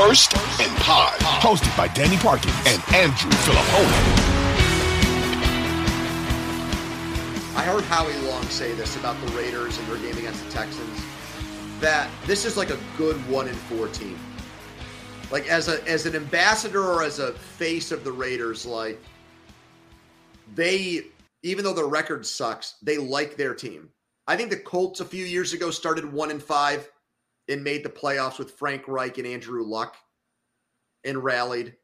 First and Pod, hosted by Danny Parkins and Andrew Filippone. I heard Howie Long say this about the Raiders and their game against the Texans. That this is like a good one in four team. Like as a as an ambassador or as a face of the Raiders, like they even though their record sucks, they like their team. I think the Colts a few years ago started one and five and made the playoffs with Frank Reich and Andrew Luck and rallied.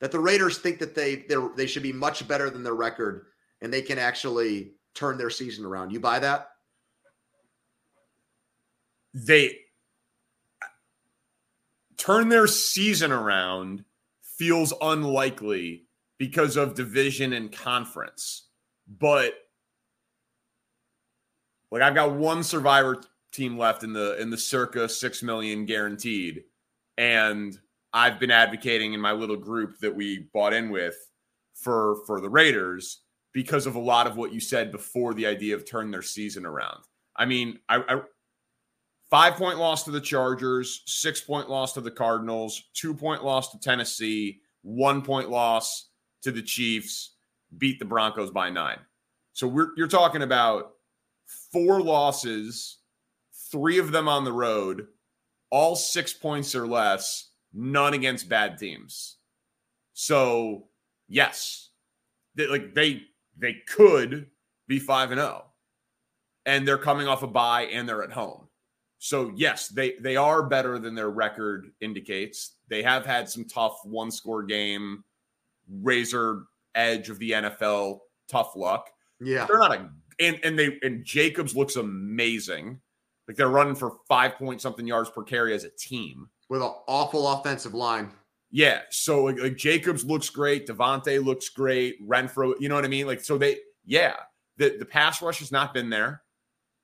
That the Raiders think that they they should be much better than their record and they can actually turn their season around. You buy that? They turn their season around feels unlikely because of division and conference. But like I've got one survivor team left in the in the circa 6 million guaranteed and I've been advocating in my little group that we bought in with for for the Raiders because of a lot of what you said before the idea of turn their season around. I mean, I, I five point loss to the Chargers, six point loss to the Cardinals, two point loss to Tennessee, one point loss to the Chiefs, beat the Broncos by nine. So we're you're talking about four losses, three of them on the road, all six points or less, none against bad teams. So yes, they, like they they could be 5 and 0. And they're coming off a bye and they're at home. So yes, they they are better than their record indicates. They have had some tough one score game, razor edge of the NFL tough luck. Yeah. They're not a and and they and Jacobs looks amazing. Like they're running for 5 point something yards per carry as a team with an awful offensive line. Yeah. So like, like Jacobs looks great. Davante looks great. Renfrow, you know what I mean? Like, so they, yeah, the, the pass rush has not been there.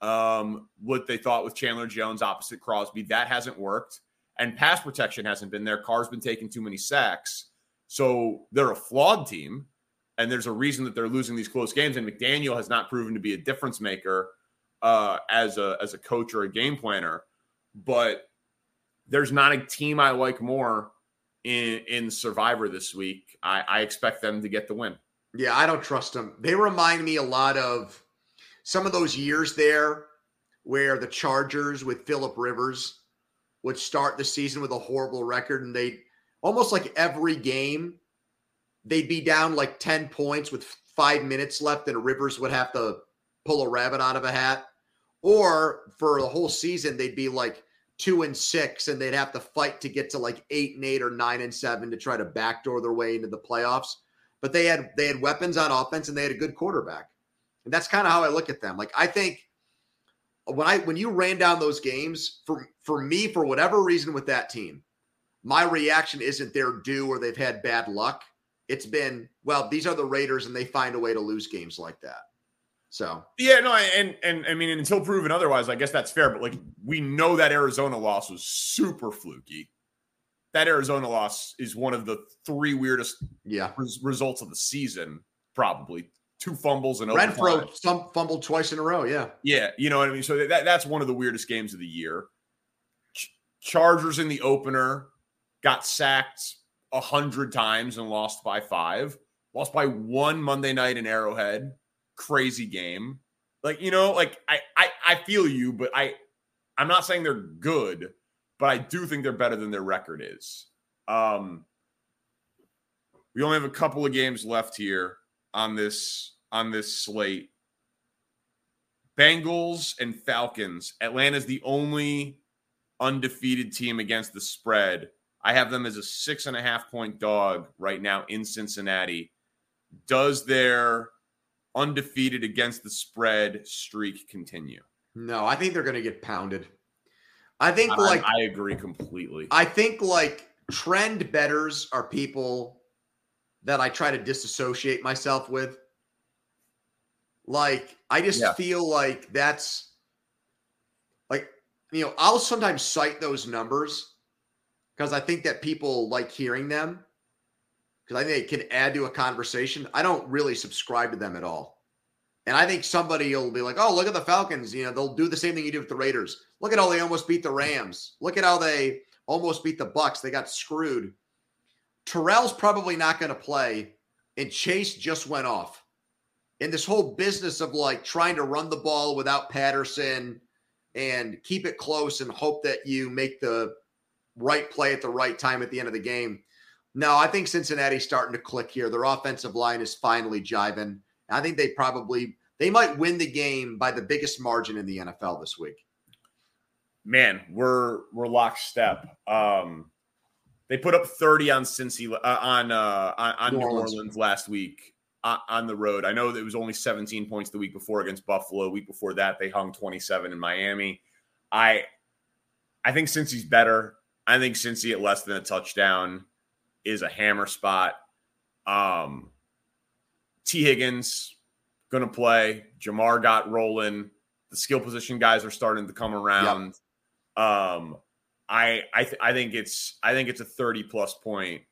Um, what they thought with Chandler Jones opposite Crosby, that hasn't worked. And pass protection hasn't been there. Carr's been taking too many sacks. So they're a flawed team. And there's a reason that they're losing these close games. And McDaniel has not proven to be a difference maker uh, as a as a coach or a game planner. But there's not a team I like more in in Survivor this week. I, I expect them to get the win. Yeah, I don't trust them. They remind me a lot of some of those years there where the Chargers with Philip Rivers would start the season with a horrible record and they almost like every game they'd be down like 10 points with 5 minutes left and Rivers would have to pull a rabbit out of a hat or for the whole season they'd be like two and six, and they'd have to fight to get to like eight and eight or nine and seven to try to backdoor their way into the playoffs. But they had they had weapons on offense and they had a good quarterback. And that's kind of how I look at them. Like I think when I when you ran down those games, for for me, for whatever reason with that team, my reaction isn't they're due or they've had bad luck. It's been, well, these are the Raiders and they find a way to lose games like that. So yeah, no, and and I mean, until proven otherwise, I guess that's fair. But like, we know that Arizona loss was super fluky. That Arizona loss is one of the three weirdest yeah res- results of the season, probably two fumbles and Renfrow some fumbled twice in a row. Yeah, yeah, you know what I mean. So that that's one of the weirdest games of the year. Ch- Chargers in the opener got sacked a hundred times and lost by five. Lost by one Monday night in Arrowhead crazy game. Like, you know, like I, I I feel you, but I I'm not saying they're good, but I do think they're better than their record is. Um we only have a couple of games left here on this on this slate. Bengals and Falcons. Atlanta's the only undefeated team against the spread. I have them as a six and a half point dog right now in Cincinnati. Does their undefeated against the spread streak continue? No, I think they're going to get pounded. I think I, like I agree completely. I think like trend betters are people that I try to disassociate myself with. Like I just yeah. feel like that's like you know, I'll sometimes cite those numbers because I think that people like hearing them because I think it can add to a conversation. I don't really subscribe to them at all. And I think somebody will be like, oh, look at the Falcons. You know, they'll do the same thing you did with the Raiders. Look at how they almost beat the Rams. Look at how they almost beat the Bucs. They got screwed. Terrell's probably not going to play, and Chase just went off. And this whole business of like trying to run the ball without Patterson and keep it close and hope that you make the right play at the right time at the end of the game. No, I think Cincinnati's starting to click here. Their offensive line is finally jiving. I think they probably they might win the game by the biggest margin in the NFL this week. Man, we're we're lockstep. Um, they put up 30 on Cincy uh, on uh, on, on New, New Orleans. Orleans. last week uh, on the road. I know that it was only 17 points the week before against Buffalo. Week before that, they hung 27 in Miami. I I think Cincy's better. I think Cincy at less than a touchdown is a hammer spot. Um, Tee Higgins going to play. Ja'Marr got rolling. The skill position guys are starting to come around. Yep. Um, I I th- I think it's I think it's a 30 plus point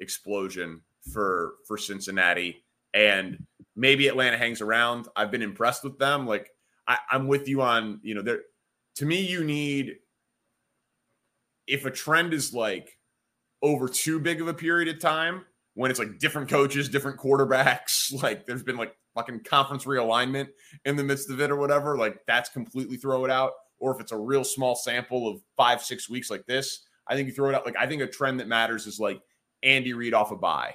explosion for for Cincinnati and maybe Atlanta hangs around. I've been impressed with them. Like I, I'm with you on you know there to me you need if a trend is like over too big of a period of time when it's like different coaches, different quarterbacks, like there's been like fucking conference realignment in the midst of it or whatever, like that's completely throw it out. Or if it's a real small sample of five, six weeks like this, I think you throw it out. Like I think a trend that matters is like Andy Reid off a bye,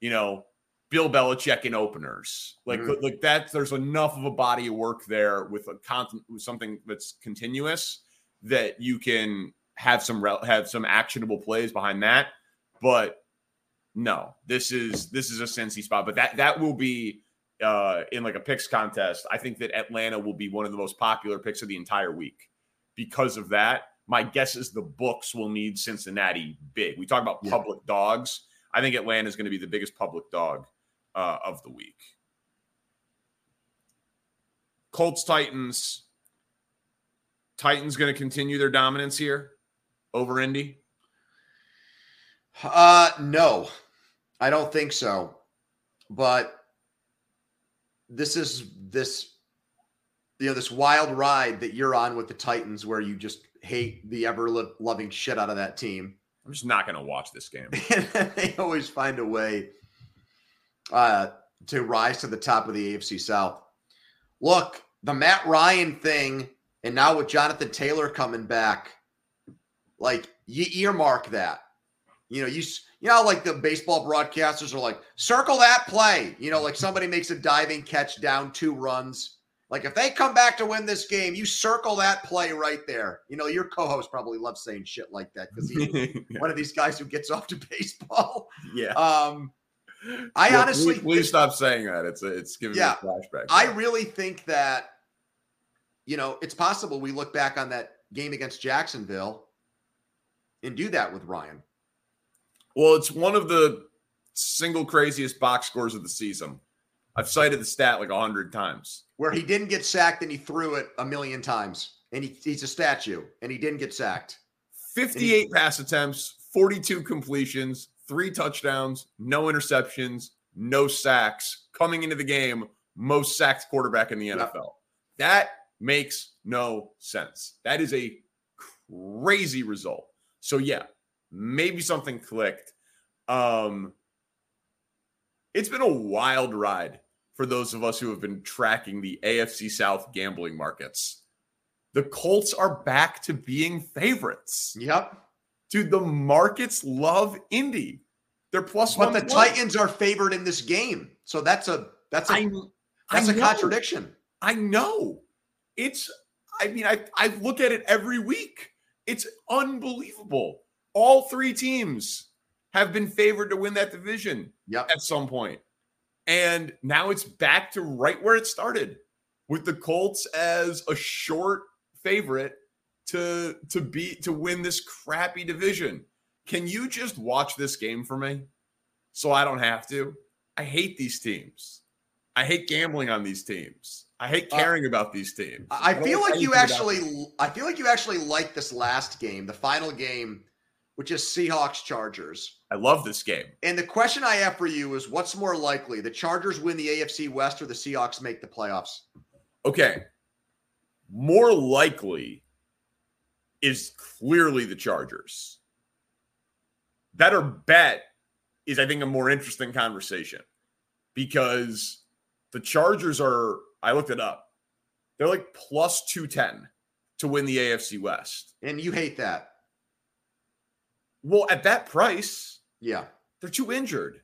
you know, Bill Belichick in openers, like mm-hmm. like that. There's enough of a body of work there with a content with something that's continuous that you can have some have some actionable plays behind that. But no, this is this is a Cincy spot. But that that will be uh, in like a picks contest, I think that Atlanta will be one of the most popular picks of the entire week. Because of that, my guess is the books will need Cincinnati big. We talk about yeah. public dogs. I think Atlanta is going to be the biggest public dog uh, of the week. Colts Titans. Titans going to continue their dominance here over Indy? Uh no. I don't think so. But this is this you know this wild ride that you're on with the Titans where you just hate the ever loving shit out of that team. I'm just not going to watch this game. they always find a way uh, to rise to the top of the AFC South. Look, the Matt Ryan thing, and now with Jonathan Taylor coming back, like you earmark that. You know, you you know, like the baseball broadcasters are like, circle that play. You know, like somebody makes a diving catch down two runs. Like if they come back to win this game, you circle that play right there. You know, your co-host probably loves saying shit like that because he's yeah. one of these guys who gets off to baseball. Yeah. Um, I yeah, honestly please, please stop saying that. It's a, it's giving yeah, me a flashback. I really think that you know it's possible we look back on that game against Jacksonville and do that with Ryan. Well, it's one of the single craziest box scores of the season. I've cited the stat like a hundred times. Where he didn't get sacked and he threw it a million times. And he, he's a statue and he didn't get sacked. 58 he, pass attempts, 42 completions, three touchdowns, no interceptions, no sacks. Coming into the game, most sacked quarterback in the NFL. That makes no sense. That is a crazy result. So yeah, maybe something clicked. Um, it's been a wild ride for those of us who have been tracking the AFC South gambling markets. The Colts are back to being favorites. Yep. Dude, the markets love Indy. They're plus but one. But the one. Titans are favored in this game. So that's a that's a I, that's I a know. contradiction. I know. It's I mean, I I look at it every week. It's unbelievable all three teams have been favored to win that division yep. at some point. And now it's back to right where it started with the Colts as a short favorite to to beat to win this crappy division. Can you just watch this game for me so I don't have to? I hate these teams. I hate gambling on these teams. I hate uh, caring uh, about these teams. I, I feel like you actually I feel like you actually like this last game, the final game which is Seahawks Chargers. I love this game. And the question I have for you is what's more likely, the Chargers win the AFC West or the Seahawks make the playoffs? Okay. More likely, is clearly the Chargers. Better bet is, I think, a more interesting conversation because the Chargers are, I looked it up, they're like plus 210 to win the AFC West. And you hate that. Well, at that price, Yeah. they're too injured.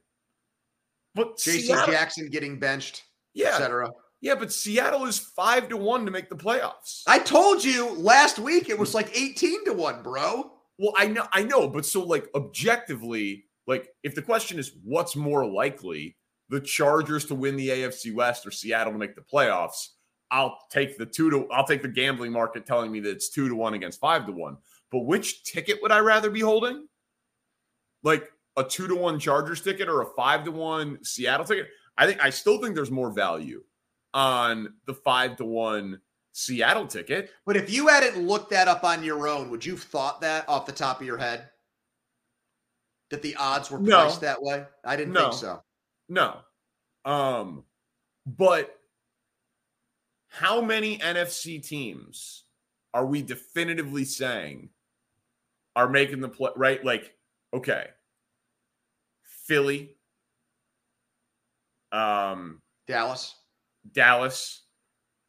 But JC Jackson getting benched, yeah, etc. yeah, but Seattle is five to one to make the playoffs. I told you last week it was like 18 to 1, bro. Well, I know, I know, but so like objectively, like if the question is what's more likely, the Chargers to win the AFC West or Seattle to make the playoffs, I'll take the two to I'll take the gambling market telling me that it's two to one against five to one. But which ticket would I rather be holding? Like a two to one Chargers ticket or a five to one Seattle ticket? I think I still think there's more value on the five to one Seattle ticket. But if you hadn't looked that up on your own, would you have thought that off the top of your head? That the odds were No. priced that way? I didn't No. think so. No. Um, but how many NFC teams are we definitively saying are making the play right? Like, okay. Philly, um, Dallas. Dallas,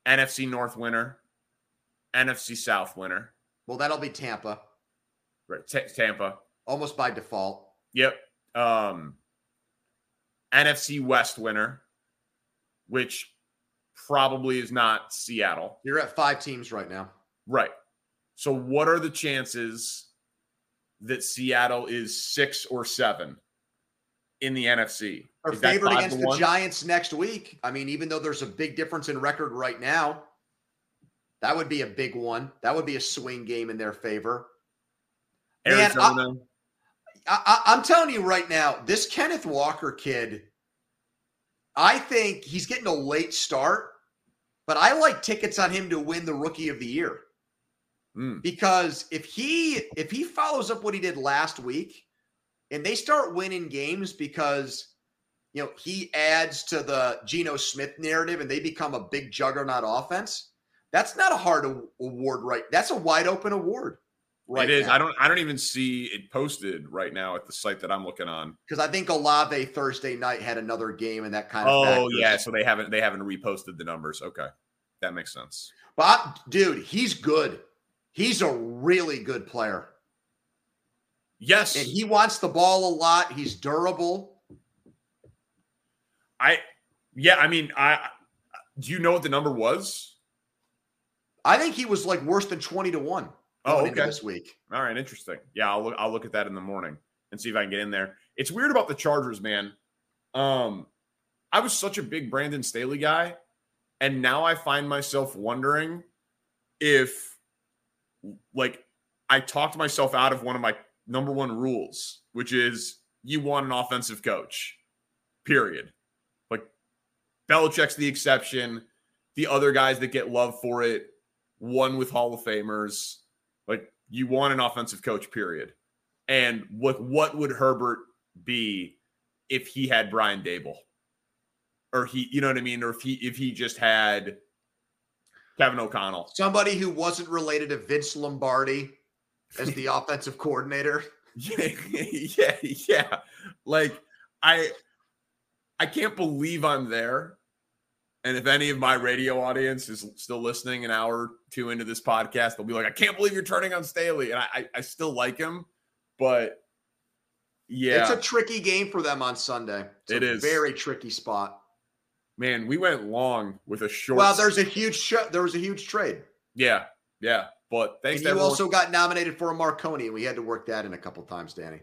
NFC North winner, NFC South winner, Well, that'll be Tampa, right? Ta- Tampa. almost by default. Yep. Um NFC West winner, which probably is not Seattle. You're at five teams right now. Right. So what are the chances that Seattle is 6 or 7 in the NFC? Are Is favored against the one? Giants next week. I mean, even though there's a big difference in record right now, that would be a big one. That would be a swing game in their favor. Man, Arizona. I, I, I'm telling you right now, this Kenneth Walker kid, I think he's getting a late start, but I like tickets on him to win the Rookie of the Year Mm. because if he if he follows up what he did last week, and they start winning games because you know he adds to the Geno Smith narrative and they become a big juggernaut offense. That's not a hard award, right? That's a wide open award. Right it is. now. I don't I don't even see it posted right now at the site that I'm looking on. because I think Olave Thursday night had another game and that kind of. Oh yeah, so they haven't they haven't reposted the numbers. Okay. That makes sense. but dude, he's good. He's a really good player, Yes. and he wants the ball a lot. He's durable. I yeah, I mean, I do you know what the number was? I think he was like worse than twenty to one. Oh, okay. This week, All right, interesting. Yeah, I'll look I'll look at that in the morning and see if I can get in there. It's weird about the Chargers, man. Um I was such a big Brandon Staley guy, and now I find myself wondering if like I talked myself out of one of my number one rules, which is you want an offensive coach. Period. Like Belichick's the exception. The other guys that get love for it, one with Hall of Famers. Like you want an offensive coach, period. And what what would Herbert be if he had Brian Daboll? Or he, you know what I mean? Or if he if he just had Kevin O'Connell. somebody who wasn't related to Vince Lombardi as the offensive coordinator. Yeah, yeah, yeah. Like I I can't believe I'm there. And if any of my radio audience is still listening an hour or two into this podcast, they'll be like, I can't believe you're turning on Staley. And I I, I still like him, but yeah. It's a tricky game for them on Sunday. It's It a is. very tricky spot. Man, we went long with a short. Well, there's a huge sh- there was a huge trade. yeah, yeah. But thanks And to you everyone. also got nominated for a Marconi, and we had to work that in a couple times, Danny.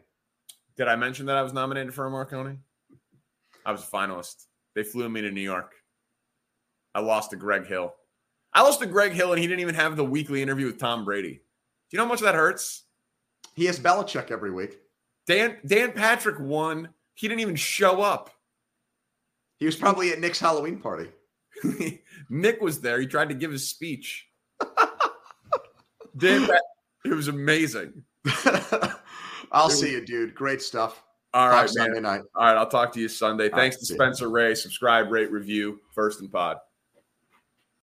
Did I mention that I was nominated for a Marconi? I was a finalist. They flew me to New York. I lost to Greg Hill. I lost to Greg Hill, and he didn't even have the weekly interview with Tom Brady. Do you know how much that hurts? He has Belichick every week. Dan Dan Patrick won. He didn't even show up. He was probably at Nick's Halloween party. Nick was there. He tried to give his speech. Dan, Pat- it was amazing. I'll see you, dude. Great stuff. All man. Sunday night. All right, I'll talk to you Sunday. All Thanks right, to. Spencer Ray. Subscribe, rate, review, first and pod.